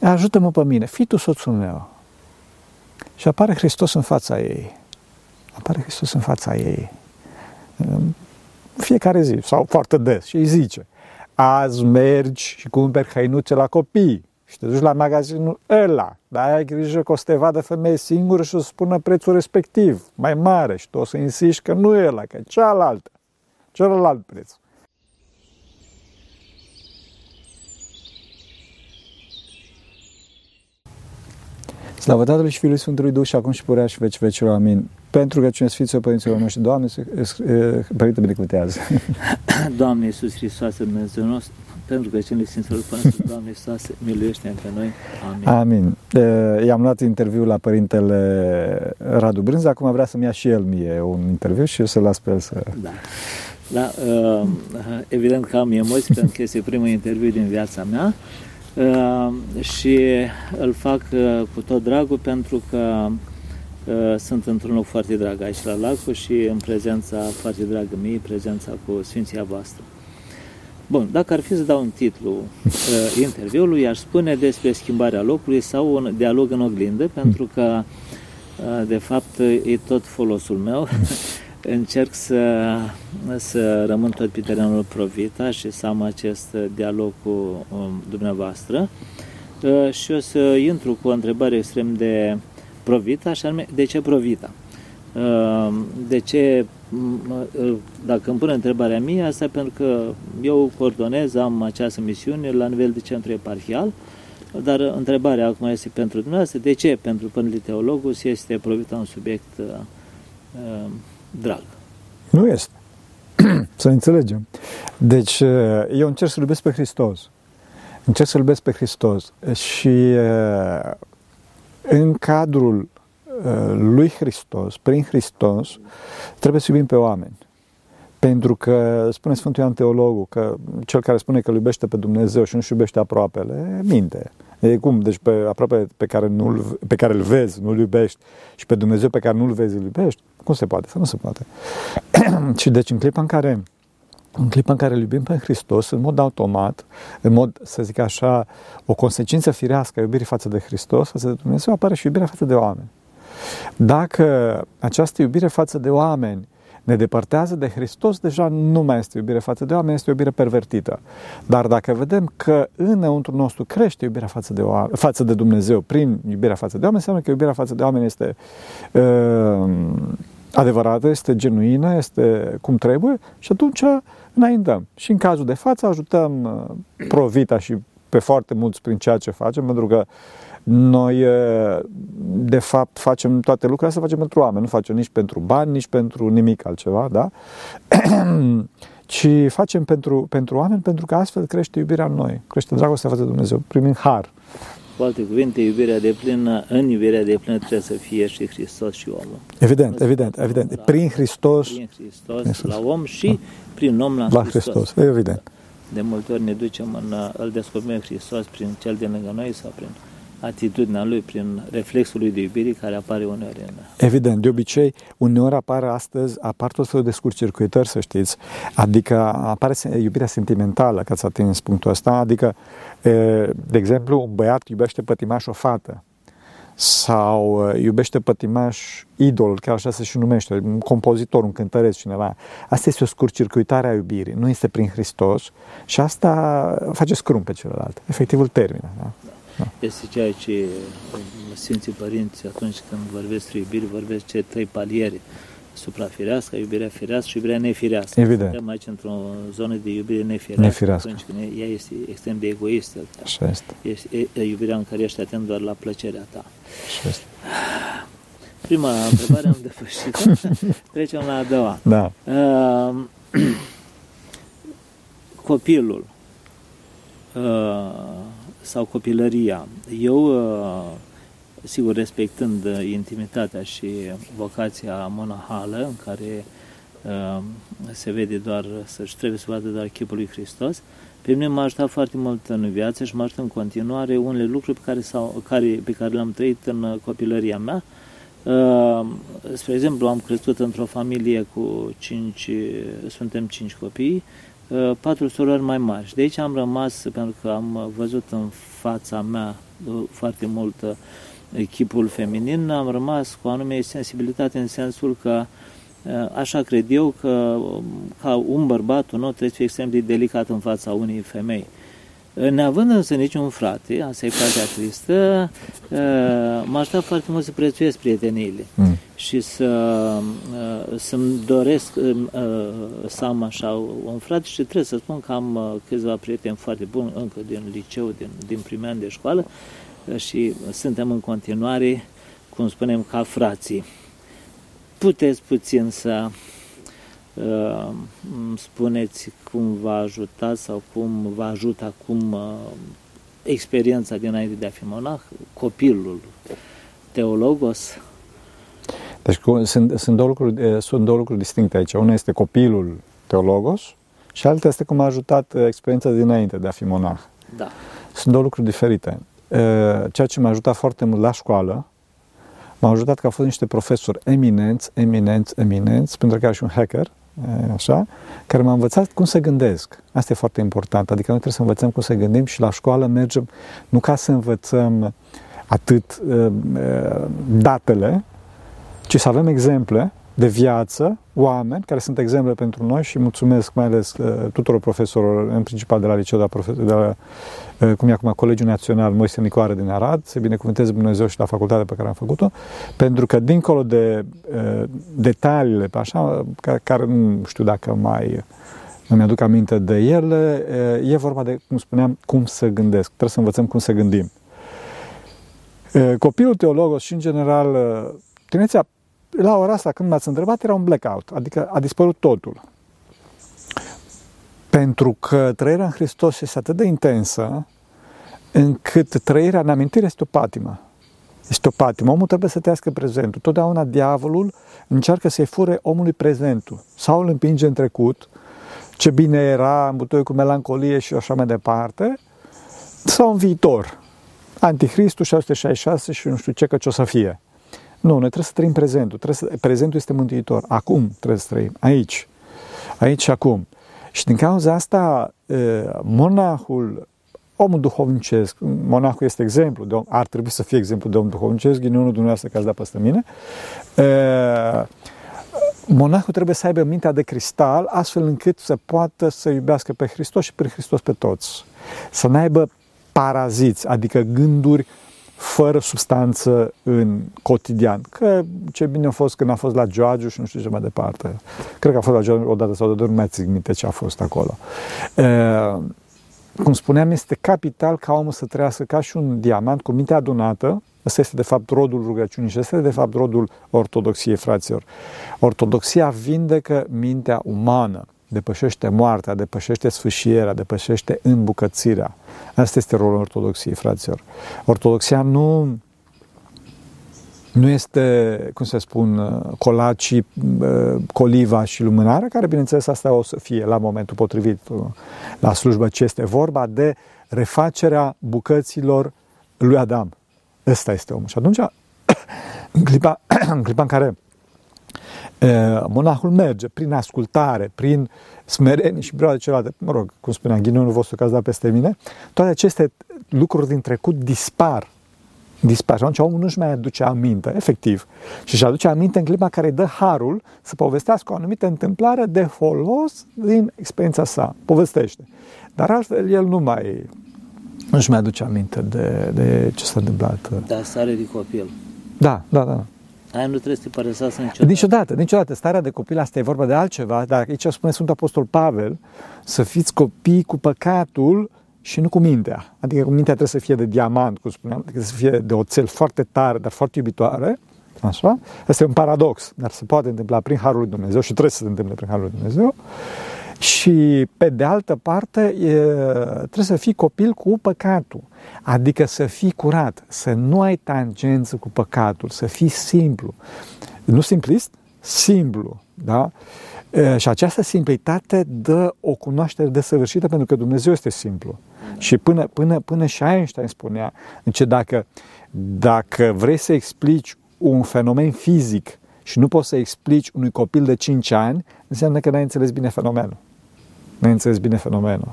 ajută-mă pe mine, fii tu soțul meu. Și apare Hristos în fața ei. Apare Hristos în fața ei. Fiecare zi, sau foarte des, și îi zice, azi mergi și cumperi hăinuțe la copii și te duci la magazinul ăla, dar ai grijă că o să te vadă femeie singură și o să spună prețul respectiv, mai mare și tu o să insiști că nu e ăla, că e cealaltă, celălalt preț. Slavă Tatălui și Fiului Sfântului Duh și acum și purea și veci vecilor. Amin. Pentru că cine Sfinților Părinților noștri, Doamne, Părinte binecuvântează. Doamne Iisus Hristos, Dumnezeu nostru, pentru că cine Sfinților Părinților, Doamne Iisus, miluiește pe noi. Amin. Amin. I-am luat interviu la Părintele Radu Brânza, acum vrea să-mi ia și el mie un interviu și eu să las pe el să... Da. Da, evident că am emoții pentru că este primul interviu din viața mea Uh, și îl fac uh, cu tot dragul pentru că uh, sunt într-un loc foarte drag aici la Lacu și în prezența foarte dragă mie, prezența cu Sfinția voastră. Bun, dacă ar fi să dau un titlu uh, interviului, aș spune despre schimbarea locului sau un dialog în oglindă, pentru că, uh, de fapt, e tot folosul meu. încerc să, să rămân tot pe terenul Provita și să am acest dialog cu um, dumneavoastră uh, și o să intru cu o întrebare extrem de Provita, și anume, de ce Provita? Uh, de ce, uh, dacă îmi pun întrebarea mea, asta e pentru că eu coordonez, am această misiune la nivel de centru eparhial, dar întrebarea acum este pentru dumneavoastră, de ce pentru Părintele Teologus este Provita un subiect drag. Nu este. să înțelegem. Deci, uh, eu încerc să-L iubesc pe Hristos. Încerc să-L iubesc pe Hristos. Și uh, în cadrul uh, lui Hristos, prin Hristos, trebuie să iubim pe oameni. Pentru că, spune Sfântul Ioan Teologul, că cel care spune că îl iubește pe Dumnezeu și nu-și iubește aproapele, minte. E cum? Deci pe aproape pe care, nu pe care îl vezi, nu-l iubești și pe Dumnezeu pe care nu-l vezi, îl iubești? Cum se poate? Să nu se poate. și deci în clipa în care în clipa în care îl iubim pe Hristos, în mod automat, în mod, să zic așa, o consecință firească a iubirii față de Hristos, față de Dumnezeu, apare și iubirea față de oameni. Dacă această iubire față de oameni ne depărtează de Hristos, deja nu mai este iubire față de oameni, este o iubire pervertită. Dar dacă vedem că înăuntru nostru crește iubirea față de, oameni, față de Dumnezeu prin iubirea față de oameni, înseamnă că iubirea față de oameni este uh, adevărată, este genuină, este cum trebuie și atunci înaintăm. Și în cazul de față ajutăm uh, Provita și pe foarte mulți prin ceea ce facem, pentru că noi, de fapt, facem toate lucrurile astea, facem pentru oameni, nu facem nici pentru bani, nici pentru nimic altceva, da? ci facem pentru, pentru oameni, pentru că astfel crește iubirea în noi, crește dragostea față de Dumnezeu, primim har. Cu alte cuvinte, iubirea de plină, în iubirea de plină trebuie să fie și Hristos și omul. Evident, evident, evident. Prin Hristos, prin Hristos, Hristos. la om și da. prin om la, la Hristos. Hristos. Evident. De multe ori ne ducem în, îl descoperim Hristos prin cel din lângă noi sau prin atitudinea lui, prin reflexul lui de iubire care apare uneori în... Evident, de obicei, uneori apare astăzi, apar tot felul de scurt-circuitări, să știți, adică apare iubirea sentimentală, că ați atins punctul ăsta, adică, de exemplu, un băiat iubește pătimaș o fată, sau iubește pătimaș idol, chiar așa se și numește, un compozitor, un cântăreț, cineva. Asta este o scurt-circuitare a iubirii, nu este prin Hristos și asta face scrum pe celălalt. Efectiv îl termină. Da? Da. Este ceea ce Sfinții Părinți, atunci când vorbesc despre iubire, vorbesc ce trei paliere. Suprafirească, iubirea firească și iubirea nefirească. Evident. Suntem aici într-o zonă de iubire nefirească, nefirească. atunci când ea este extrem de egoistă. Așa este. este e, iubirea în care ești atent doar la plăcerea ta. Așa este. Prima întrebare am depășit Trecem la a doua. Da. Uh, copilul uh, sau copilăria. Eu, uh, sigur, respectând intimitatea și vocația monahală, în care uh, se vede doar, să-și trebuie să vadă doar chipul lui Hristos, pe mine m-a ajutat foarte mult în viață și m-a ajutat în continuare unele lucruri pe care, sau, care, pe care le-am trăit în copilăria mea. Uh, spre exemplu, am crescut într-o familie cu cinci, suntem cinci copii, uh, patru surori mai mari. Și de aici am rămas, pentru că am văzut în fața mea uh, foarte mult echipul feminin, am rămas cu o anume sensibilitate în sensul că așa cred eu că ca un bărbat, un om trebuie să fie extrem de delicat în fața unei femei. Neavând însă niciun frate, asta e partea tristă, m-a ajutat foarte mult să prețuiesc prieteniile mm. și să, să-mi doresc să am așa un frate și trebuie să spun că am câțiva prieteni foarte buni încă din liceu, din, din primii ani de școală și suntem în continuare, cum spunem, ca frații. Puteți puțin să uh, spuneți cum v-a ajutat sau cum vă ajută acum uh, experiența dinainte de a fi monah, copilul teologos? Deci sunt, sunt, două lucruri, sunt două lucruri distincte aici. Una este copilul teologos și alta este cum a ajutat uh, experiența dinainte de a fi monah. Da. Sunt două lucruri diferite. Ceea ce m-a ajutat foarte mult la școală, m-a ajutat că au fost niște profesori eminenți, eminenți, eminenți, pentru că era și un hacker, așa, care m-a învățat cum să gândesc. Asta e foarte important. Adică noi trebuie să învățăm cum să gândim și la școală mergem nu ca să învățăm atât uh, datele, ci să avem exemple de viață, oameni care sunt exemple pentru noi și mulțumesc mai ales uh, tuturor profesorilor, în principal de la liceu, de la, profesor, de la uh, cum e acum Colegiul Național Moise Nicoare din Arad, se binecuvânteze Dumnezeu și la facultatea pe care am făcut-o, pentru că dincolo de uh, detaliile pe așa, care, care nu știu dacă mai îmi aduc aminte de ele, uh, e vorba de, cum spuneam, cum să gândesc. Trebuie să învățăm cum să gândim. Uh, copilul teologos și, în general, uh, tinețea la ora asta, când m-ați întrebat, era un blackout, adică a dispărut totul. Pentru că trăirea în Hristos este atât de intensă, încât trăirea în amintire este o patimă. Este o patimă. Omul trebuie să trăiască prezentul. Totdeauna diavolul încearcă să-i fure omului prezentul. Sau îl împinge în trecut, ce bine era, în cu melancolie și așa mai departe, sau în viitor. Anticristul 666 și nu știu ce, că ce o să fie. Nu, noi trebuie să trăim prezentul. Trebuie să, prezentul este mântuitor. Acum trebuie să trăim. Aici. Aici și acum. Și din cauza asta, monahul, omul duhovnicesc, monahul este exemplu, de om, ar trebui să fie exemplu de om duhovnicesc, ghinionul dumneavoastră care ați dat peste mine, monahul trebuie să aibă mintea de cristal, astfel încât să poată să iubească pe Hristos și pe Hristos pe toți. Să n-aibă paraziți, adică gânduri fără substanță în cotidian. Că ce bine a fost când a fost la Giorgio și nu știu ce mai departe. Cred că a fost la Giorgio odată sau de două, nu mai țin minte ce a fost acolo. E, cum spuneam, este capital ca omul să trăiască ca și un diamant cu mintea adunată. Ăsta este de fapt rodul rugăciunii și ăsta este de fapt rodul ortodoxiei, fraților. Ortodoxia vindecă mintea umană depășește moartea, depășește sfâșierea, depășește îmbucățirea. Asta este rolul ortodoxiei, fraților. Ortodoxia nu, nu este, cum să spun, colacii, coliva și lumânarea, care, bineînțeles, asta o să fie la momentul potrivit la slujbă, ce este vorba de refacerea bucăților lui Adam. Ăsta este omul. Și atunci, în clipa, în clipa în care monahul merge prin ascultare, prin smerenie și broade celelalte, mă rog, cum spunea ghinionul vostru că ați dat peste mine, toate aceste lucruri din trecut dispar. Dispar. Și atunci omul nu-și mai aduce aminte, efectiv. Și își aduce aminte în clipa care îi dă harul să povestească o anumită întâmplare de folos din experiența sa. Povestește. Dar altfel el nu mai nu-și mai aduce aminte de, de ce s-a întâmplat. Da, stare de copil. Da, da, da. Aia nu trebuie să te părăsească niciodată. Niciodată, niciodată. Starea de copil, asta e vorba de altceva, dar aici spune Sfântul Apostol Pavel, să fiți copii cu păcatul și nu cu mintea. Adică cu mintea trebuie să fie de diamant, cum spuneam, adică să fie de oțel foarte tare, dar foarte iubitoare. Așa? Asta e un paradox, dar se poate întâmpla prin Harul lui Dumnezeu și trebuie să se întâmple prin Harul lui Dumnezeu. Și pe de altă parte, e, trebuie să fii copil cu păcatul. Adică să fii curat, să nu ai tangență cu păcatul, să fii simplu. Nu simplist, simplu. Da? E, și această simplitate dă o cunoaștere desăvârșită pentru că Dumnezeu este simplu. Da. Și până, până, până și Einstein spunea ce dacă, dacă vrei să explici un fenomen fizic și nu poți să explici unui copil de 5 ani, înseamnă că n-ai înțeles bine fenomenul. Nu înțeles bine fenomenul.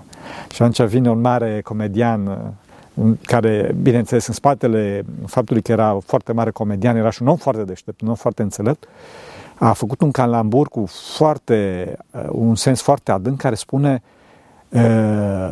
Și atunci vine un mare comedian care, bineînțeles, în spatele faptului că era foarte mare comedian, era și un om foarte deștept, un om foarte înțelept, a făcut un calambur cu foarte, un sens foarte adânc care spune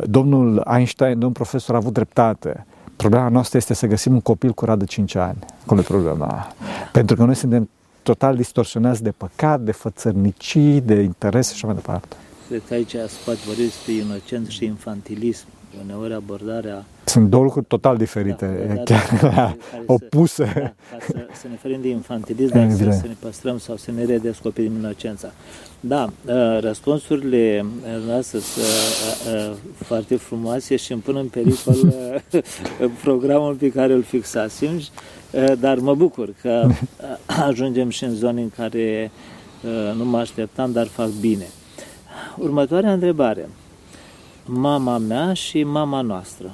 domnul Einstein, domnul profesor, a avut dreptate. Problema noastră este să găsim un copil curat de 5 ani. Acolo e problema. Pentru că noi suntem total distorsionați de păcat, de fățărnicii, de interese și așa mai departe. Cred că aici spate vorbit despre inocență și infantilism. Uneori abordarea sunt două lucruri total diferite, da, da, chiar da, opuse. Să, da, ca să, să ne ferim de infantilism, dar să, să ne păstrăm sau să ne redescoperim inocența. Da, uh, răspunsurile noastre sunt uh, uh, foarte frumoase și îmi pun în pericol programul pe care îl fixasem, dar mă bucur că ajungem și în zone în care nu mă așteptam, dar fac bine. Următoarea întrebare. Mama mea și mama noastră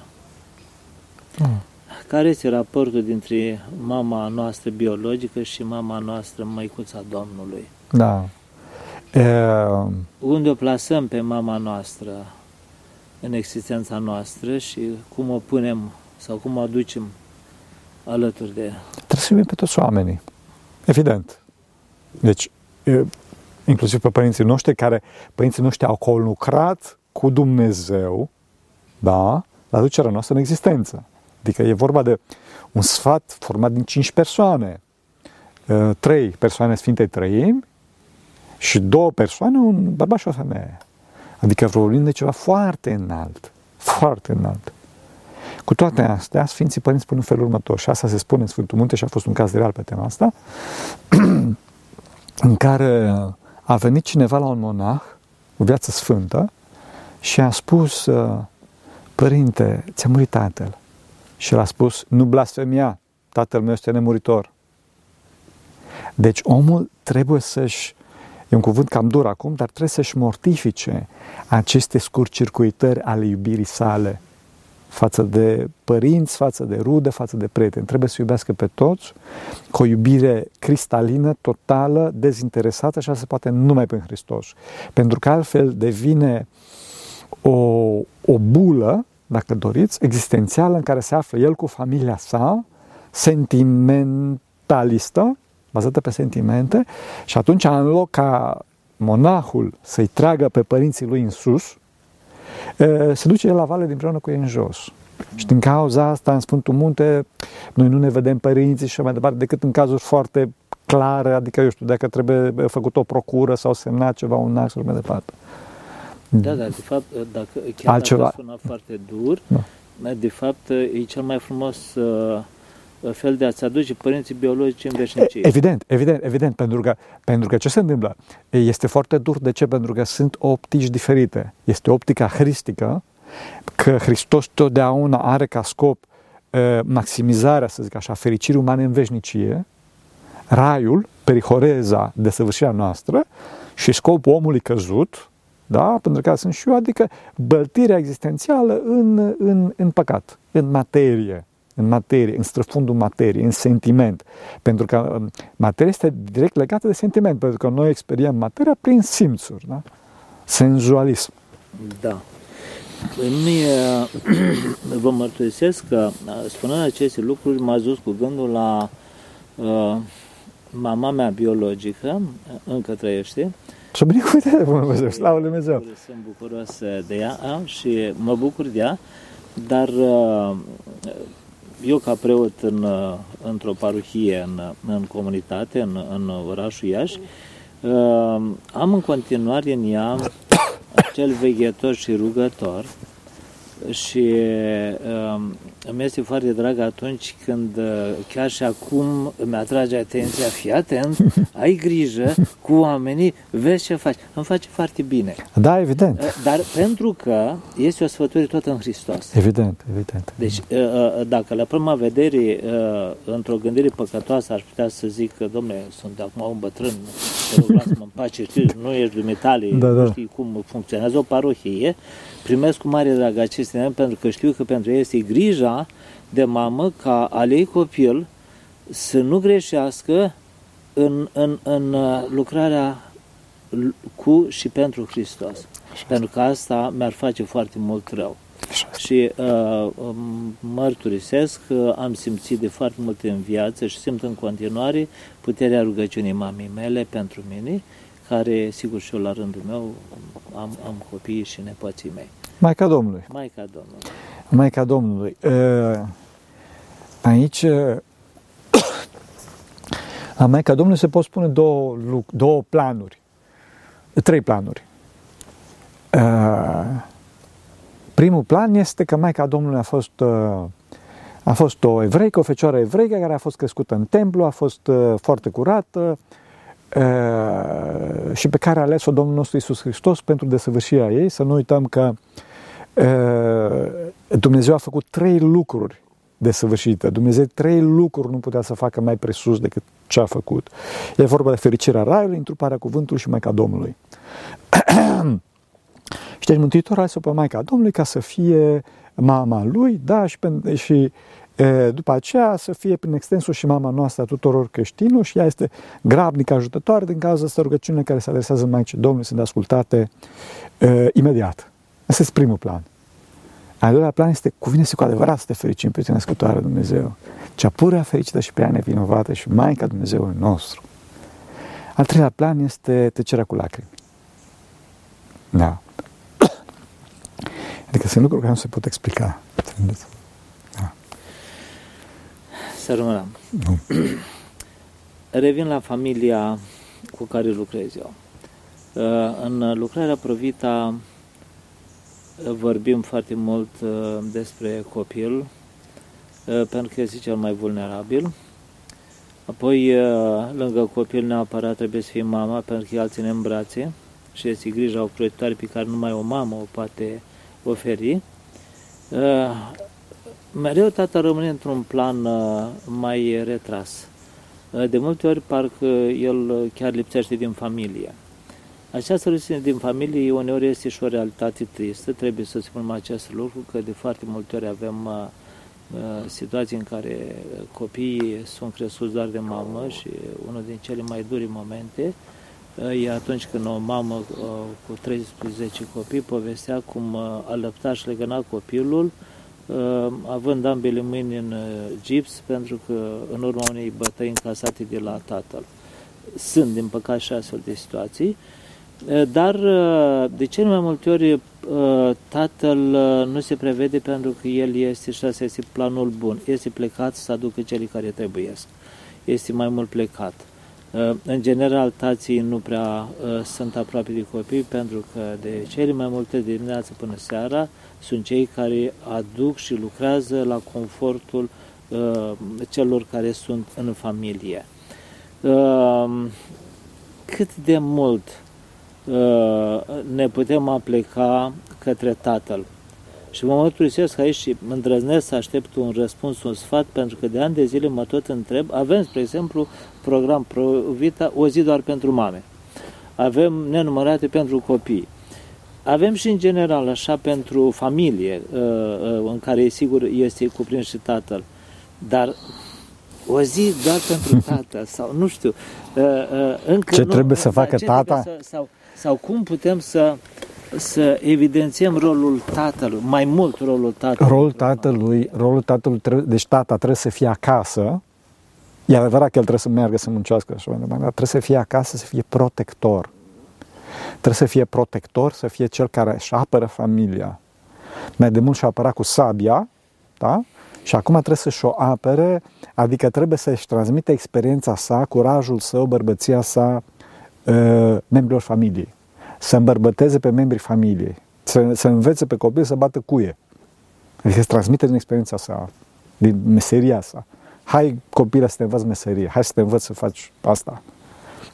Mm. Care este raportul dintre mama noastră biologică și mama noastră, măicuța Domnului? Da. E... Unde o plasăm pe mama noastră în existența noastră și cum o punem sau cum o aducem alături de... Trebuie să iubim pe toți oamenii. Evident. Deci, inclusiv pe părinții noștri, care părinții noștri au lucrat cu Dumnezeu, da, la aducerea noastră în existență. Adică e vorba de un sfat format din cinci persoane. Trei persoane Sfintei Trăimi și două persoane, un bărbat și o femeie. Adică vorbim de ceva foarte înalt. Foarte înalt. Cu toate astea, Sfinții Părinți spun în felul următor, și asta se spune în Sfântul Munte și a fost un caz real pe tema asta, în care a venit cineva la un monah, o viață sfântă, și a spus, Părinte, ți-a murit tatăl. Și el a spus, nu blasfemia, tatăl meu este nemuritor. Deci omul trebuie să-și, e un cuvânt cam dur acum, dar trebuie să-și mortifice aceste scurcircuitări ale iubirii sale față de părinți, față de rude, față de prieteni. Trebuie să iubească pe toți cu o iubire cristalină, totală, dezinteresată și asta se poate numai prin Hristos. Pentru că altfel devine o, o bulă dacă doriți, existențială în care se află el cu familia sa, sentimentalistă, bazată pe sentimente, și atunci, în loc ca monahul să-i tragă pe părinții lui în sus, se duce el la vale din împreună cu ei în jos. Și din cauza asta, în Sfântul Munte, noi nu ne vedem părinții și mai departe, decât în cazuri foarte clare, adică, eu știu, dacă trebuie făcut o procură sau semnat ceva, un act și mai departe. Da, da, de fapt, dacă chiar Altceva. dacă sună foarte dur, da. de fapt, e cel mai frumos uh, fel de a-ți aduce părinții biologici în veșnicie. Evident, evident, evident, pentru că, pentru că ce se întâmplă? Este foarte dur. De ce? Pentru că sunt optici diferite. Este optica hristică, că Hristos totdeauna are ca scop uh, maximizarea, să zic așa, fericirii umane în veșnicie, raiul, perihoreza, desăvârșirea noastră și scopul omului căzut, da? pentru că sunt și eu, adică băltirea existențială în, în, în păcat, în materie, în materie, în străfundul materiei, în sentiment. Pentru că um, materia este direct legată de sentiment, pentru că noi experiem materia prin simțuri, da? senzualism. Da. Mie vă mărturisesc că spunând aceste lucruri m-a dus cu gândul la uh, mama mea biologică, încă trăiește, și binecuvântată Bunul Dumnezeu, slavă Lui Dumnezeu. Sunt bucuros de ea și mă bucur de ea, dar uh, eu ca preot în, uh, într-o parohie în, în comunitate, în, în orașul Iași, uh, am în continuare în ea acel veghetor și rugător și uh, îmi este foarte drag atunci când uh, chiar și acum îmi atrage atenția, fii atent, ai grijă cu oamenii, vezi ce faci. Îmi face foarte bine. Da, evident. Uh, dar pentru că este o sfătuire tot în Hristos. Evident, evident. Deci, uh, dacă la prima vedere, într-o gândire păcătoasă, aș putea să zic că, domnule, sunt acum un bătrân, te rog, lasă-mă în pace, știi, nu ești dumitale, da, da. nu știi cum funcționează o parohie, primesc cu mare drag aceste pentru că știu că pentru ei este grija de mamă ca alei copil să nu greșească în, în, în uh, lucrarea cu și pentru Hristos. Așa pentru că asta mi-ar face foarte mult rău. Așa și uh, mărturisesc că am simțit de foarte multe în viață și simt în continuare puterea rugăciunii mamei mele pentru mine, care, sigur și eu la rândul meu, am, am copii și nepoții mei. Maica Domnului. Maica Domnului. Maica Domnului. Uh, aici, la Maica Domnului se pot spune două, două planuri, trei planuri. Uh, primul plan este că Maica Domnului a fost, uh, a fost o evreică, o fecioară evreică care a fost crescută în templu, a fost foarte curată, și pe care a ales-o Domnul nostru Isus Hristos pentru desăvârșirea ei. Să nu uităm că Dumnezeu a făcut trei lucruri desăvârșite. Dumnezeu trei lucruri nu putea să facă mai presus decât ce a făcut. E vorba de fericirea Raiului, întruparea cuvântului și Maica Domnului. și deci Mântuitorul a ales-o pe Maica Domnului ca să fie mama lui, da, și, și după aceea să fie prin extensul și mama noastră a tuturor creștinilor și ea este grabnică ajutătoare din cauza asta rugăciunile care se adresează Maicii Domnului sunt ascultate uh, imediat. Asta este primul plan. Al doilea plan este cuvine-se cu adevărat să te fericim pe tine născătoare Dumnezeu, cea purea fericită și prea nevinovată și Maica Dumnezeului nostru. Al treilea plan este tăcerea cu lacrimi. Da. Adică sunt lucruri care nu se pot explica. Să rămână. Nu. Revin la familia cu care lucrez eu. Uh, în lucrarea Provita uh, vorbim foarte mult uh, despre copil, pentru că este cel mai vulnerabil. Apoi, lângă copil neapărat trebuie să fie mama, pentru că el ține în brațe și este grija o proiectoare pe care numai o mamă o poate oferi mereu tata rămâne într-un plan uh, mai retras. Uh, de multe ori parcă el chiar lipsește din familie. Această lipsire din familie uneori este și o realitate tristă, trebuie să spunem acest lucru, că de foarte multe ori avem uh, situații în care copiii sunt crescuți doar de mamă și unul din cele mai duri momente e atunci când o mamă cu 13 copii povestea cum alăpta și legăna copilul Uh, având ambele mâini în uh, gips, pentru că în urma unei bătăi încasate de la tatăl. Sunt, din păcate, și astfel de situații, uh, dar de cele mai multe ori tatăl nu se prevede pentru că el este, și asta este planul bun, este plecat să aducă cele care trebuiesc. Este mai mult plecat. În general, tații nu prea sunt aproape de copii pentru că de cele mai multe dimineață până seara sunt cei care aduc și lucrează la confortul uh, celor care sunt în familie. Uh, cât de mult uh, ne putem apleca către Tatăl? Și mă mărturisesc aici și mă îndrăznesc să aștept un răspuns, un sfat, pentru că de ani de zile mă tot întreb. Avem, spre exemplu, program Provita, o zi doar pentru mame. Avem nenumărate pentru copii. Avem și în general așa pentru familie, uh, uh, în care sigur este cuprins și tatăl, dar o zi doar pentru tată sau nu știu. Uh, încă ce nu, trebuie să facă tata? Să, sau, sau cum putem să să evidențiem rolul tatălui, mai mult rolul tatălui. Rolul tatălui, rolul tatălui trebuie, deci tata trebuie să fie acasă, e adevărat că el trebuie să meargă să muncească așa dar trebuie să fie acasă, să fie protector. Trebuie să fie protector, să fie cel care își apără familia. Mai de mult și apăra cu sabia, da? Și acum trebuie să-și o apere, adică trebuie să-și transmite experiența sa, curajul său, bărbăția sa uh, membrilor familiei. Să îmbărbăteze pe membrii familiei. Să, să învețe pe copil să bată cuie. Adică să transmite din experiența sa, din meseria sa. Hai copilă să te învăț meserie, hai să te învăț să faci asta.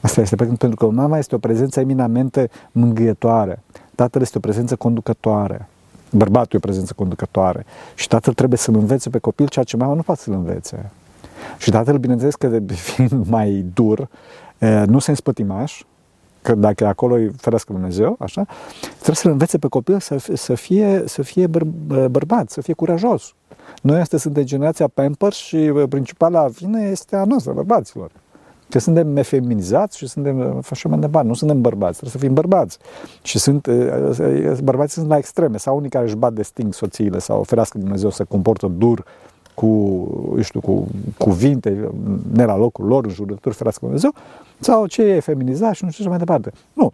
Asta este pentru că mama este o prezență eminamente mângâietoare. Tatăl este o prezență conducătoare. Bărbatul e o prezență conducătoare. Și tatăl trebuie să-l învețe pe copil ceea ce mama nu poate să-l învețe. Și tatăl, bineînțeles că fiind mai dur, nu se înspătimaș, că dacă acolo îi ferească Dumnezeu, așa, trebuie să-l învețe pe copil să, să fie, să fie băr, bărbat, să fie curajos. Noi astăzi suntem generația Pampers și principala vină este a noastră, bărbaților. Că suntem feminizați și suntem așa mai departe. Nu suntem bărbați, trebuie să fim bărbați. Și sunt, bărbații sunt la extreme. Sau unii care își bat de sting soțiile sau ferească Dumnezeu să comportă dur cu, eu știu, cu cuvinte, ne la locul lor, în jurături, ferească Dumnezeu, sau ce e feminizat și nu știu ce mai departe. Nu.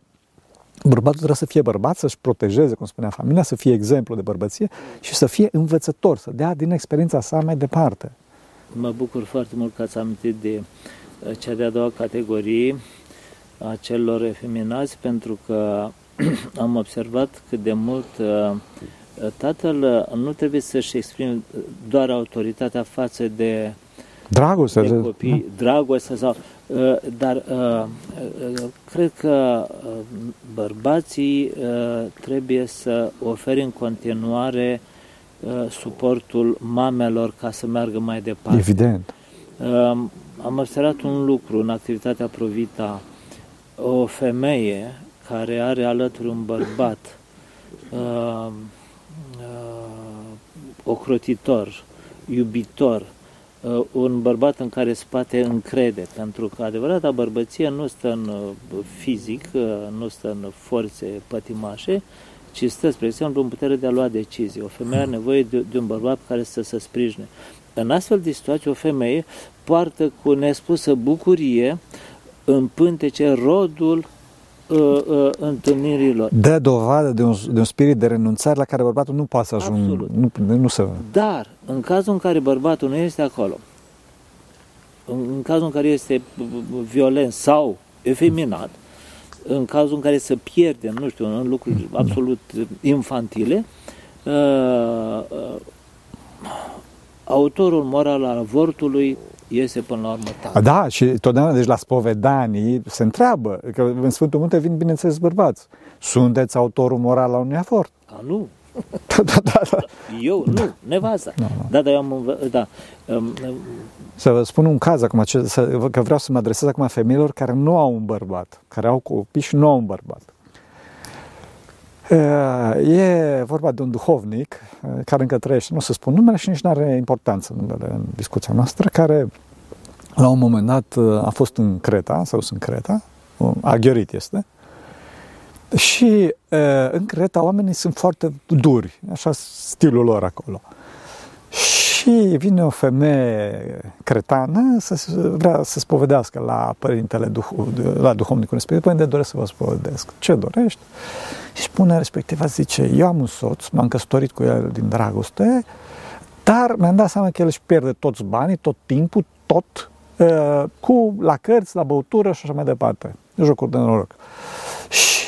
Bărbatul trebuie să fie bărbat, să-și protejeze, cum spunea familia, să fie exemplu de bărbăție și să fie învățător, să dea din experiența sa mai departe. Mă bucur foarte mult că ați amintit de uh, cea de-a doua categorie a celor efeminați, pentru că am observat cât de mult uh, tatăl nu trebuie să-și exprime doar autoritatea față de Dragoste, de copii, dragoste sau uh, dar cred că bărbații trebuie să ofere în continuare Uh, suportul mamelor ca să meargă mai departe. Evident. Um, am observat un lucru în activitatea Provita. O femeie care are alături un bărbat uh, uh, ocrotitor, iubitor, uh, un bărbat în care spate încrede, pentru că adevărata bărbăție nu stă în uh, fizic, uh, nu stă în forțe pătimașe, ci stă, spre exemplu, în putere de a lua decizii. O femeie are nevoie de, de un bărbat care să se sprijine. În astfel de situații, o femeie poartă cu nespusă bucurie în pântece rodul uh, uh, întâlnirilor. Dă dovadă de un, de un spirit de renunțare la care bărbatul nu poate să ajungă. Nu, nu să... Dar, în cazul în care bărbatul nu este acolo, în, în cazul în care este violent sau efeminat, în cazul în care să pierdem, nu știu, în lucruri absolut infantile, uh, uh, autorul moral al avortului iese până la urmă tatăl. Da, și totdeauna, deci la spovedanii se întreabă, că în Sfântul Munte vin, bineînțeles, bărbați. Sunteți autorul moral al unui avort? A, nu. da, da, da, da. Eu, nu, nevasta. Da, da. da, dar eu am, da. Um, să vă spun un caz acum, ce, să, că vreau să mă adresez acum femeilor care nu au un bărbat, care au copii și nu au un bărbat. E vorba de un duhovnic care încă trăiește, nu să spun numele și nici nu are importanță numele în discuția noastră, care la un moment dat a fost în Creta, sau în Creta, Aghiorit este, și în Creta oamenii sunt foarte duri, așa stilul lor acolo. Și vine o femeie cretană să vrea să spovedească la părintele, la duhovnicul respectiv, părinte, doresc să vă spovedesc. Ce dorești? Și spune respectiva, zice, eu am un soț, m-am căsătorit cu el din dragoste, dar mi-am dat seama că el își pierde toți banii, tot timpul, tot, cu la cărți, la băutură și așa mai departe. Jocuri de noroc. Și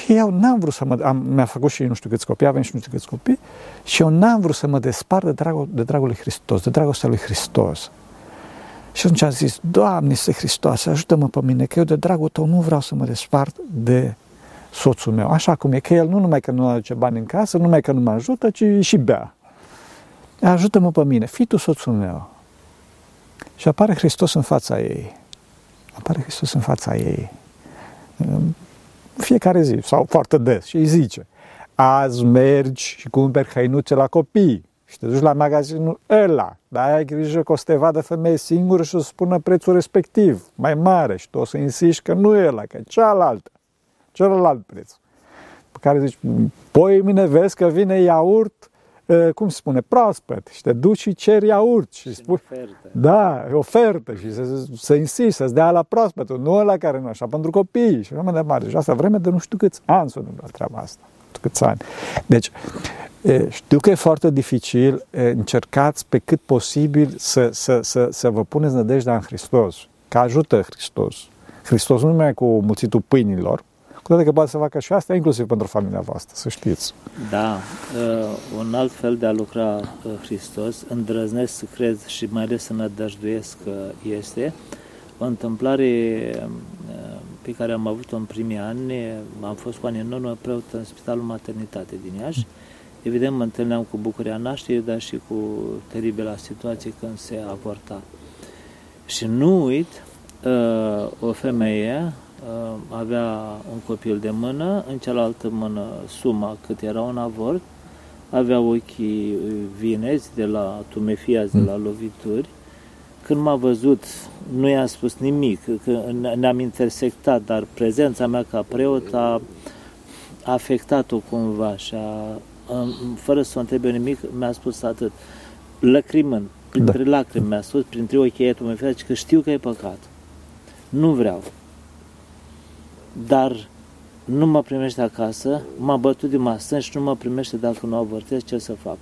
eu n-am vrut să mă... Am, mi-a făcut și nu știu câți copii, avem și nu știu câți copii, și eu n-am vrut să mă despart de dragul, de dragul lui Hristos, de dragostea lui Hristos. Și atunci am zis, Doamne, este Hristos, ajută-mă pe mine, că eu de dragul tău nu vreau să mă despart de soțul meu. Așa cum e, că el nu numai că nu aduce bani în casă, nu numai că nu mă ajută, ci și bea. Ajută-mă pe mine, fii tu soțul meu. Și apare Hristos în fața ei. Apare Hristos în fața ei fiecare zi sau foarte des și îi zice azi mergi și cumperi hăinuțe la copii și te duci la magazinul ăla, dar ai grijă că o să te vadă femeie singură și o să spună prețul respectiv, mai mare și tu o să insiști că nu e ăla, că e cealaltă, celălalt preț. Pe care zici, poi mine vezi că vine iaurt cum se spune, proaspăt și te duci și ceri iaurt și, și spui, ofertă. da, ofertă și să, să insisti, să-ți dea la proaspătul, nu la care nu așa, pentru copii și așa mai departe. Și asta vreme de nu știu câți ani s-a întâmplat treaba asta, nu câți ani. Deci, știu că e foarte dificil, încercați pe cât posibil să, să, să, să vă puneți nădejdea în Hristos, că ajută Hristos. Hristos nu numai cu mulțitul pâinilor, cu toate că poate să facă și asta, inclusiv pentru familia voastră, să știți. Da, uh, un alt fel de a lucra uh, Hristos, îndrăznesc să cred și mai ales să nădăjduiesc că este o întâmplare uh, pe care am avut-o în primii ani, am fost cu ani în urmă preot în Spitalul Maternitate din Iași. Evident, mă întâlneam cu bucuria nașterii, dar și cu teribila situație când se avorta. Și nu uit, o femeie Uh, avea un copil de mână, în cealaltă mână suma cât era un avort, avea ochii vinezi de la tumefiați, de la lovituri când m-a văzut, nu i-am spus nimic, că ne-am intersectat, dar prezența mea ca preot a afectat-o cumva și a, fără să o întrebe nimic, mi-a spus atât. Lăcrimând, printre da. lacrimi mi-a spus, printre ochii ei, tu mi că știu că e păcat. Nu vreau. Dar nu mă primește acasă, m-a bătut de masă și nu mă primește dacă nu avortez, ce să fac?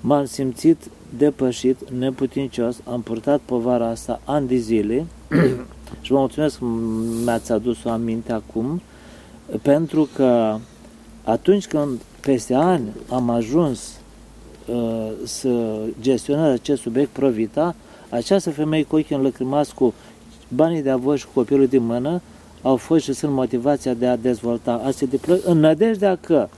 M-am simțit depășit, neputincios, am purtat povara asta ani de zile și vă mulțumesc că mi-ați adus o aminte acum, pentru că atunci când peste ani am ajuns uh, să gestionez acest subiect provita, această femeie cu ochii înlăcrimați cu banii de avoi și cu copilul din mână au fost și sunt motivația de a dezvolta aceste diplome în nădejdea că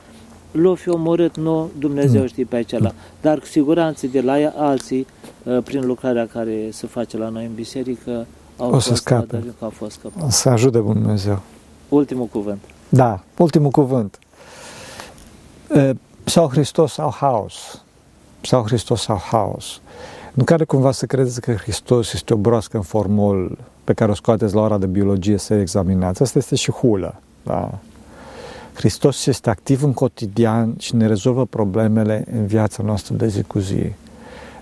l-o fi omorât, nu, Dumnezeu mm. știe pe acela, dar cu siguranță de la ea alții, uh, prin lucrarea care se face la noi în biserică, au o să scape. Au fost O să ajute Bun Dumnezeu. Ultimul cuvânt. Da, ultimul cuvânt. Uh, sau Hristos sau haos. Sau Hristos sau haos. Nu care cumva să credeți că Hristos este o broască în formol pe care o scoateți la ora de biologie să examinați. Asta este și hulă. Da? Hristos este activ în cotidian și ne rezolvă problemele în viața noastră de zi cu zi.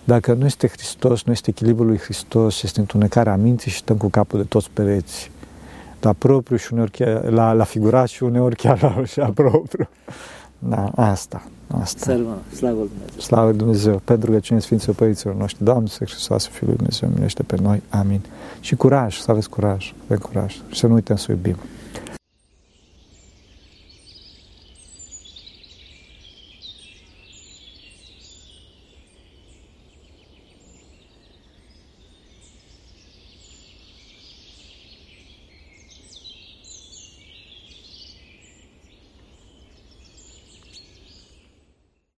Dacă nu este Hristos, nu este echilibrul lui Hristos, este întunecarea minții și stăm cu capul de toți pereți. La propriu și uneori chiar, la, la figurat și uneori chiar la, și la propriu. Da, asta. Asta. Slavă, slavă Dumnezeu. Slavă Dumnezeu. Pentru că cine Sfinților Părinților noștri, Doamne, să Hristos, Fiul lui Dumnezeu, minește pe noi. Amin. Și curaj, să aveți curaj, avem curaj. Și să nu uităm să iubim.